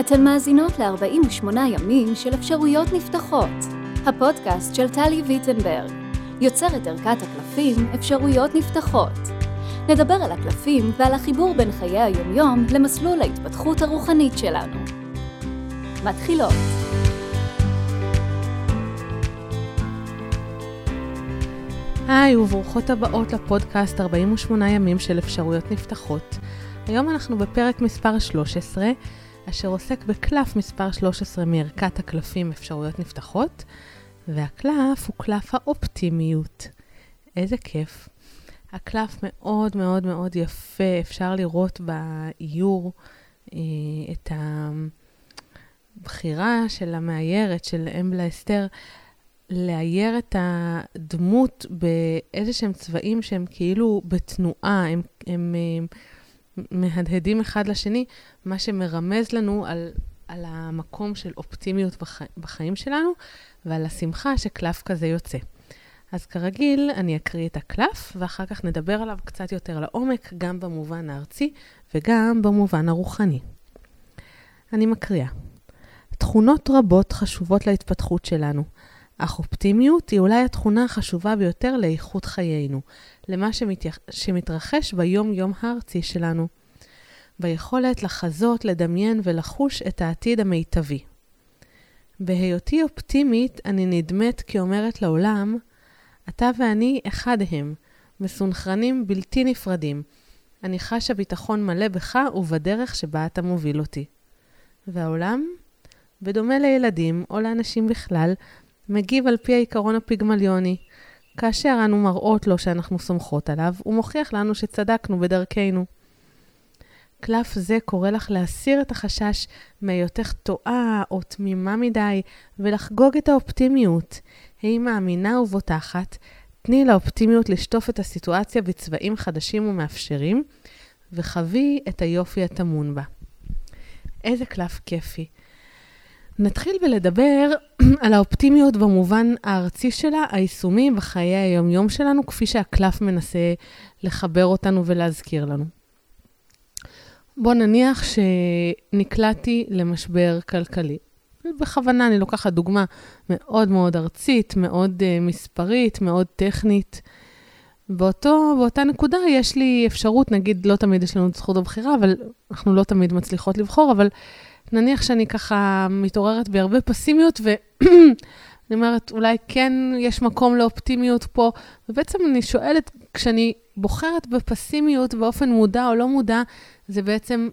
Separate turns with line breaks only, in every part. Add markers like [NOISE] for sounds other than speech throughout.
אתן מאזינות ל-48 ימים של אפשרויות נפתחות, הפודקאסט של טלי ויטנברג, יוצרת ערכת הקלפים אפשרויות נפתחות. נדבר על הקלפים ועל החיבור בין חיי היומיום למסלול ההתפתחות הרוחנית שלנו. מתחילות.
היי וברוכות הבאות לפודקאסט 48 ימים של אפשרויות נפתחות. היום אנחנו בפרק מספר 13, אשר עוסק בקלף מספר 13 מערכת הקלפים אפשרויות נפתחות, והקלף הוא קלף האופטימיות. איזה כיף. הקלף מאוד מאוד מאוד יפה, אפשר לראות באיור אה, את הבחירה של המאיירת, של אמבלה אסתר, לאייר את הדמות באיזה שהם צבעים שהם כאילו בתנועה, הם, הם, הם מהדהדים אחד לשני, מה שמרמז לנו על, על המקום של אופטימיות בח, בחיים שלנו ועל השמחה שקלף כזה יוצא. אז כרגיל, אני אקריא את הקלף, ואחר כך נדבר עליו קצת יותר לעומק, גם במובן הארצי וגם במובן הרוחני. אני מקריאה. תכונות רבות חשובות להתפתחות שלנו, אך אופטימיות היא אולי התכונה החשובה ביותר לאיכות חיינו, למה שמתייח... שמתרחש ביום-יום הארצי שלנו, ביכולת לחזות, לדמיין ולחוש את העתיד המיטבי. בהיותי אופטימית, אני נדמת כאומרת לעולם, אתה ואני אחד הם, מסונכרנים בלתי נפרדים. אני חשה ביטחון מלא בך ובדרך שבה אתה מוביל אותי. והעולם, בדומה לילדים או לאנשים בכלל, מגיב על פי העיקרון הפיגמליוני. כאשר אנו מראות לו שאנחנו סומכות עליו, הוא מוכיח לנו שצדקנו בדרכנו. קלף זה קורא לך להסיר את החשש מהיותך טועה או תמימה מדי, ולחגוג את האופטימיות. היא מאמינה ובוטחת, תני לאופטימיות לשטוף את הסיטואציה בצבעים חדשים ומאפשרים, וחווי את היופי הטמון בה. איזה קלף כיפי. נתחיל בלדבר [CLEARS THROAT] על האופטימיות במובן הארצי שלה, היישומי בחיי היומיום שלנו, כפי שהקלף מנסה לחבר אותנו ולהזכיר לנו. בוא נניח שנקלעתי למשבר כלכלי. בכוונה אני לוקחת דוגמה מאוד מאוד ארצית, מאוד uh, מספרית, מאוד טכנית. באותו, באותה נקודה יש לי אפשרות, נגיד, לא תמיד יש לנו את זכות הבחירה, אבל אנחנו לא תמיד מצליחות לבחור, אבל נניח שאני ככה מתעוררת בהרבה פסימיות, ואני [CLEARS THROAT] אומרת, אולי כן יש מקום לאופטימיות פה, ובעצם אני שואלת, כשאני בוחרת בפסימיות באופן מודע או לא מודע, זה בעצם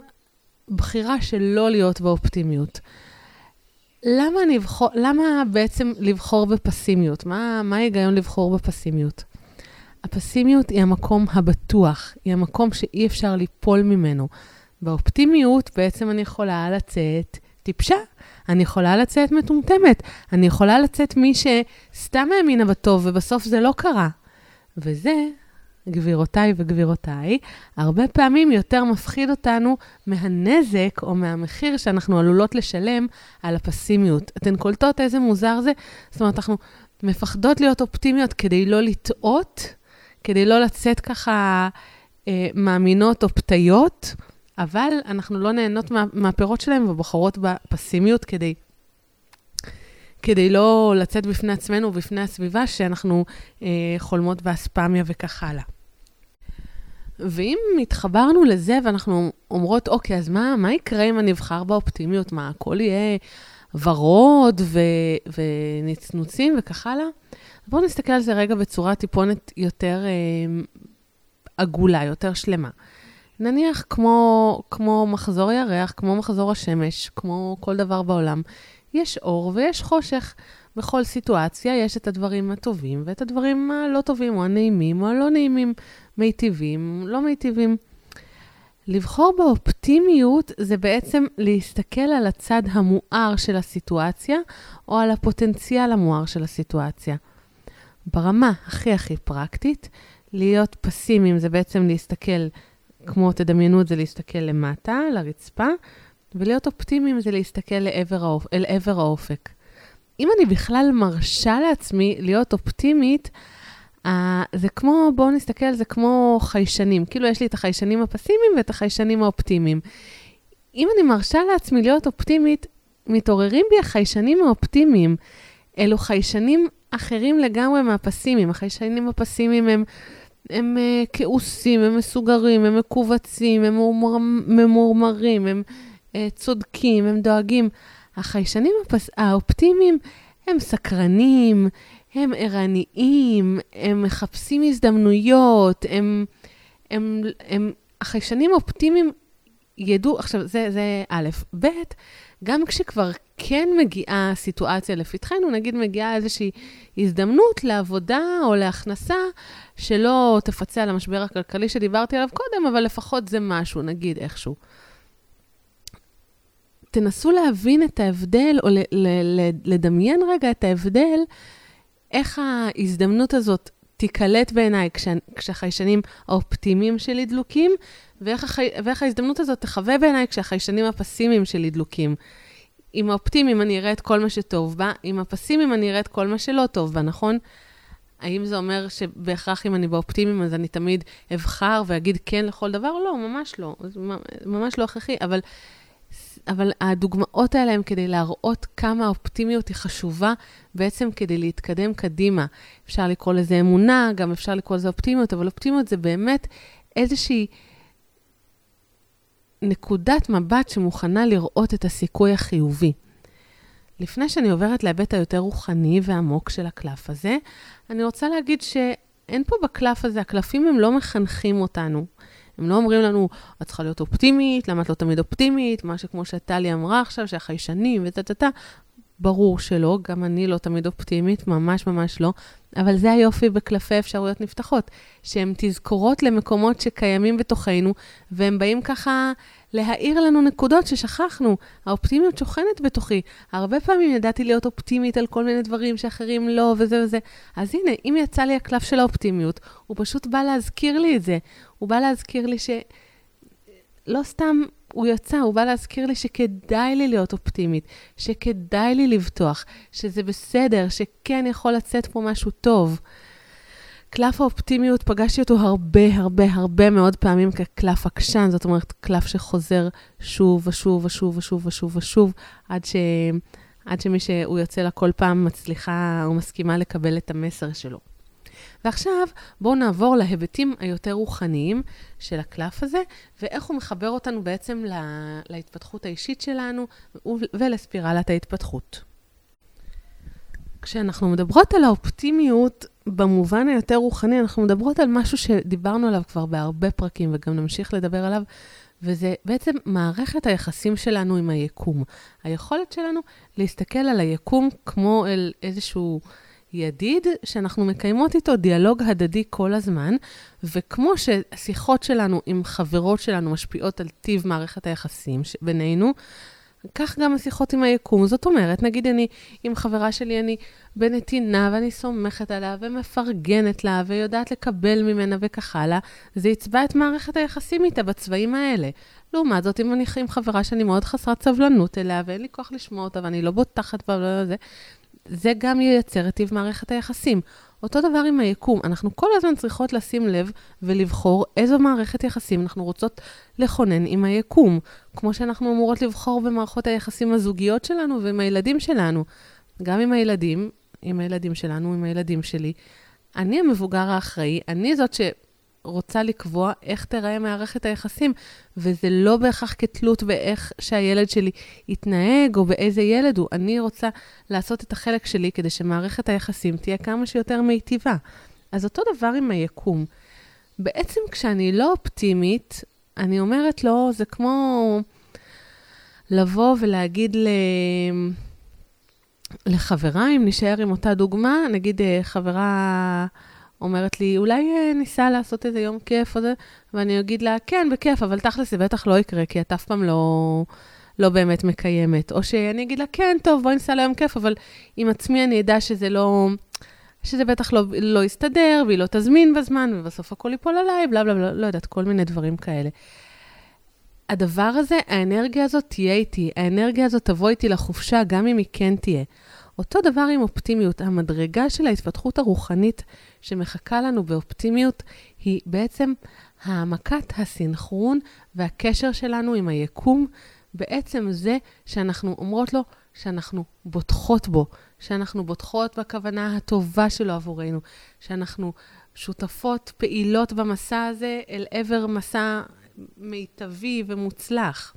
בחירה של לא להיות באופטימיות. למה, נבחור, למה בעצם לבחור בפסימיות? מה, מה ההיגיון לבחור בפסימיות? הפסימיות היא המקום הבטוח, היא המקום שאי אפשר ליפול ממנו. באופטימיות בעצם אני יכולה לצאת טיפשה, אני יכולה לצאת מטומטמת, אני יכולה לצאת מי שסתם האמינה בטוב ובסוף זה לא קרה. וזה, גבירותיי וגבירותיי, הרבה פעמים יותר מפחיד אותנו מהנזק או מהמחיר שאנחנו עלולות לשלם על הפסימיות. אתן קולטות איזה מוזר זה? זאת אומרת, אנחנו מפחדות להיות אופטימיות כדי לא לטעות, כדי לא לצאת ככה אה, מאמינות או פתיות. אבל אנחנו לא נהנות מה, מהפירות שלהם ובוחרות בפסימיות כדי, כדי לא לצאת בפני עצמנו ובפני הסביבה שאנחנו אה, חולמות באספמיה וכך הלאה. ואם התחברנו לזה ואנחנו אומרות, אוקיי, אז מה, מה יקרה אם אני אבחר באופטימיות? מה, הכל יהיה ורוד ו- ונצנוצים וכך הלאה? בואו נסתכל על זה רגע בצורה טיפונת יותר אה, עגולה, יותר שלמה. נניח כמו, כמו מחזור ירח, כמו מחזור השמש, כמו כל דבר בעולם, יש אור ויש חושך. בכל סיטואציה יש את הדברים הטובים ואת הדברים הלא טובים, או הנעימים או הלא נעימים, מיטיבים, לא מיטיבים. לבחור באופטימיות זה בעצם להסתכל על הצד המואר של הסיטואציה, או על הפוטנציאל המואר של הסיטואציה. ברמה הכי הכי פרקטית, להיות פסימיים זה בעצם להסתכל כמו, תדמיינו את זה, להסתכל למטה, לרצפה, ולהיות אופטימיים זה להסתכל לעבר האופ... אל עבר האופק. אם אני בכלל מרשה לעצמי להיות אופטימית, uh, זה כמו, בואו נסתכל זה כמו חיישנים. כאילו, יש לי את החיישנים הפסימיים ואת החיישנים האופטימיים. אם אני מרשה לעצמי להיות אופטימית, מתעוררים בי החיישנים האופטימיים. אלו חיישנים אחרים לגמרי מהפסימיים. החיישנים הפסימיים הם, הם uh, כעוסים, הם מסוגרים, הם מכווצים, הם ממורמרים, הם uh, צודקים, הם דואגים. החיישנים הפס... האופטימיים הם סקרנים, הם ערניים, הם מחפשים הזדמנויות, הם, הם, הם, החיישנים האופטימיים ידעו, עכשיו, זה, זה א', ב', גם כשכבר כן מגיעה סיטואציה לפתחנו, נגיד מגיעה איזושהי הזדמנות לעבודה או להכנסה שלא תפצה על המשבר הכלכלי שדיברתי עליו קודם, אבל לפחות זה משהו, נגיד איכשהו. תנסו להבין את ההבדל, או לדמיין רגע את ההבדל, איך ההזדמנות הזאת תיקלט בעיניי כשה, כשהחיישנים האופטימיים שלי דלוקים, ואיך, החי, ואיך ההזדמנות הזאת תחווה בעיניי כשהחיישנים הפסימיים שלי דלוקים. עם האופטימיים אני אראה את כל מה שטוב בה, עם הפסימיים אני אראה את כל מה שלא טוב בה, נכון? האם זה אומר שבהכרח אם אני באופטימיים אז אני תמיד אבחר ואגיד כן לכל דבר? לא, ממש לא. זה ממש לא הכרחי, אבל אבל הדוגמאות האלה הן כדי להראות כמה האופטימיות היא חשובה בעצם כדי להתקדם קדימה. אפשר לקרוא לזה אמונה, גם אפשר לקרוא לזה אופטימיות, אבל אופטימיות זה באמת איזושהי נקודת מבט שמוכנה לראות את הסיכוי החיובי. לפני שאני עוברת להיבט היותר רוחני ועמוק של הקלף הזה, אני רוצה להגיד שאין פה בקלף הזה, הקלפים הם לא מחנכים אותנו. הם לא אומרים לנו, את צריכה להיות אופטימית, למה את לא תמיד אופטימית, מה שכמו שטלי אמרה עכשיו, שהחיישנים וטה-טה-טה. ברור שלא, גם אני לא תמיד אופטימית, ממש ממש לא, אבל זה היופי בקלפי אפשרויות נפתחות, שהם תזכורות למקומות שקיימים בתוכנו, והם באים ככה להאיר לנו נקודות ששכחנו. האופטימיות שוכנת בתוכי. הרבה פעמים ידעתי להיות אופטימית על כל מיני דברים שאחרים לא, וזה וזה. אז הנה, אם יצא לי הקלף של האופטימיות, הוא פשוט בא להזכיר לי את זה. הוא בא להזכיר לי ש... לא סתם הוא יצא, הוא בא להזכיר לי שכדאי לי להיות אופטימית, שכדאי לי לבטוח, שזה בסדר, שכן יכול לצאת פה משהו טוב. קלף האופטימיות, פגשתי אותו הרבה, הרבה, הרבה מאוד פעמים כקלף עקשן, זאת אומרת, קלף שחוזר שוב ושוב ושוב ושוב ושוב ושוב, עד, ש... עד שמי שהוא יוצא לה כל פעם מצליחה או מסכימה לקבל את המסר שלו. ועכשיו בואו נעבור להיבטים היותר רוחניים של הקלף הזה, ואיך הוא מחבר אותנו בעצם לה, להתפתחות האישית שלנו ולספירלת ההתפתחות. כשאנחנו מדברות על האופטימיות, במובן היותר רוחני, אנחנו מדברות על משהו שדיברנו עליו כבר בהרבה פרקים, וגם נמשיך לדבר עליו, וזה בעצם מערכת היחסים שלנו עם היקום. היכולת שלנו להסתכל על היקום כמו אל איזשהו ידיד שאנחנו מקיימות איתו דיאלוג הדדי כל הזמן, וכמו שהשיחות שלנו עם חברות שלנו משפיעות על טיב מערכת היחסים בינינו, כך גם השיחות עם היקום. זאת אומרת, נגיד אני עם חברה שלי, אני בנתינה ואני סומכת עליה ומפרגנת לה ויודעת לקבל ממנה וכך הלאה, זה יצבע את מערכת היחסים איתה בצבעים האלה. לעומת זאת, אם אני עם חברה שאני מאוד חסרת סבלנות אליה ואין לי כוח לשמוע אותה ואני לא בוטחת בה וזה, זה גם ייצר את טיב מערכת היחסים. אותו דבר עם היקום, אנחנו כל הזמן צריכות לשים לב ולבחור איזו מערכת יחסים אנחנו רוצות לכונן עם היקום, כמו שאנחנו אמורות לבחור במערכות היחסים הזוגיות שלנו ועם הילדים שלנו. גם עם הילדים, עם הילדים שלנו, עם הילדים שלי. אני המבוגר האחראי, אני זאת ש... רוצה לקבוע איך תיראה מערכת היחסים, וזה לא בהכרח כתלות באיך שהילד שלי יתנהג או באיזה ילד הוא. אני רוצה לעשות את החלק שלי כדי שמערכת היחסים תהיה כמה שיותר מיטיבה. אז אותו דבר עם היקום. בעצם כשאני לא אופטימית, אני אומרת לו, זה כמו לבוא ולהגיד ל... לחברה, אם נשאר עם אותה דוגמה, נגיד חברה... אומרת לי, אולי אה, ניסע לעשות איזה יום כיף או זה, ואני אגיד לה, כן, בכיף, אבל תכל'ס זה בטח לא יקרה, כי את אף פעם לא, לא באמת מקיימת. או שאני אגיד לה, כן, טוב, בואי ניסע ליום כיף, אבל עם עצמי אני אדע שזה לא... שזה בטח לא, לא יסתדר, והיא לא תזמין בזמן, ובסוף הכל ייפול עליי, בלה בלה בלה, לא יודעת, כל מיני דברים כאלה. הדבר הזה, האנרגיה הזאת תהיה איתי, האנרגיה הזאת תבוא איתי לחופשה, גם אם היא כן תהיה. אותו דבר עם אופטימיות. המדרגה של ההתפתחות הרוחנית שמחכה לנו באופטימיות היא בעצם העמקת הסינכרון והקשר שלנו עם היקום בעצם זה שאנחנו אומרות לו שאנחנו בוטחות בו, שאנחנו בוטחות בכוונה הטובה שלו עבורנו, שאנחנו שותפות פעילות במסע הזה אל עבר מסע מיטבי ומוצלח.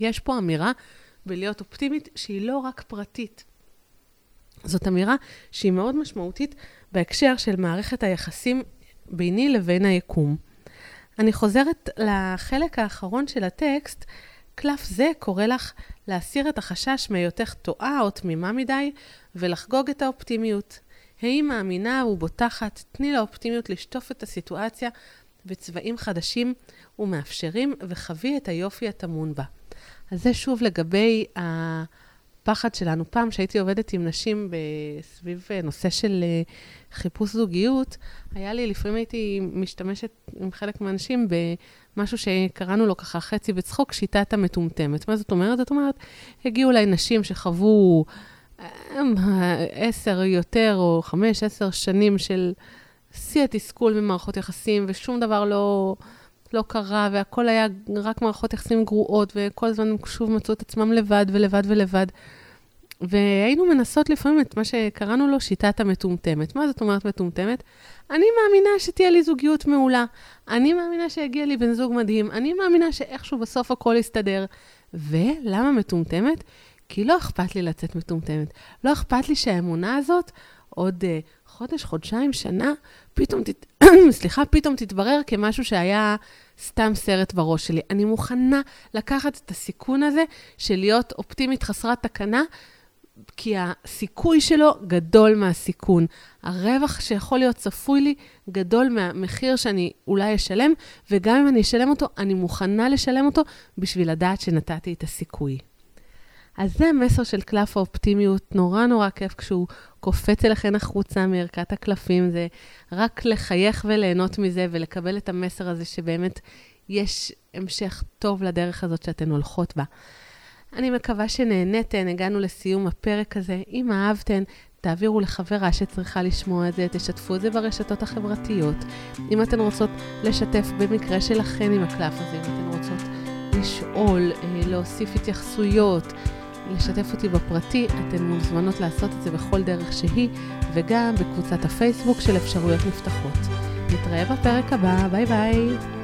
יש פה אמירה בלהיות אופטימית שהיא לא רק פרטית. זאת אמירה שהיא מאוד משמעותית בהקשר של מערכת היחסים ביני לבין היקום. אני חוזרת לחלק האחרון של הטקסט. קלף זה קורא לך להסיר את החשש מהיותך טועה או תמימה מדי ולחגוג את האופטימיות. היא מאמינה ובוטחת, תני לאופטימיות לשטוף את הסיטואציה בצבעים חדשים ומאפשרים, וחווי את היופי הטמון בה. אז זה שוב לגבי הפחד שלנו. פעם שהייתי עובדת עם נשים סביב נושא של אה, חיפוש זוגיות, היה לי, לפעמים הייתי משתמשת עם חלק מהאנשים במשהו שקראנו לו ככה חצי בצחוק, שיטת המטומטמת. מה זאת אומרת? זאת אומרת, הגיעו אליי נשים שחוו אה, עשר יותר, או חמש, עשר שנים של שיא התסכול במערכות יחסים, ושום דבר לא... לא קרה, והכל היה רק מערכות יחסים גרועות, וכל הזמן הם שוב מצאו את עצמם לבד ולבד ולבד. והיינו מנסות לפעמים את מה שקראנו לו שיטת המטומטמת. מה זאת אומרת מטומטמת? אני מאמינה שתהיה לי זוגיות מעולה. אני מאמינה שיגיע לי בן זוג מדהים. אני מאמינה שאיכשהו בסוף הכל יסתדר. ולמה מטומטמת? כי לא אכפת לי לצאת מטומטמת. לא אכפת לי שהאמונה הזאת עוד uh, חודש, חודשיים, שנה, פתאום, תת... [CLEARS THROAT] סליחה, פתאום תתברר כמשהו שהיה סתם סרט בראש שלי. אני מוכנה לקחת את הסיכון הזה של להיות אופטימית חסרת תקנה, כי הסיכוי שלו גדול מהסיכון. הרווח שיכול להיות צפוי לי גדול מהמחיר שאני אולי אשלם, וגם אם אני אשלם אותו, אני מוכנה לשלם אותו בשביל לדעת שנתתי את הסיכוי. אז זה המסר של קלף האופטימיות, נורא נורא כיף כשהוא קופץ אליכן החוצה מערכת הקלפים, זה רק לחייך וליהנות מזה ולקבל את המסר הזה שבאמת יש המשך טוב לדרך הזאת שאתן הולכות בה. אני מקווה שנהניתן, הגענו לסיום הפרק הזה. אם אהבתן, תעבירו לחברה שצריכה לשמוע את זה, תשתפו את זה ברשתות החברתיות. אם אתן רוצות לשתף במקרה שלכן עם הקלף הזה, אם אתן רוצות לשאול, אה, להוסיף התייחסויות, לשתף אותי בפרטי, אתן מוזמנות לעשות את זה בכל דרך שהיא, וגם בקבוצת הפייסבוק של אפשרויות נפתחות. נתראה בפרק הבא, ביי ביי.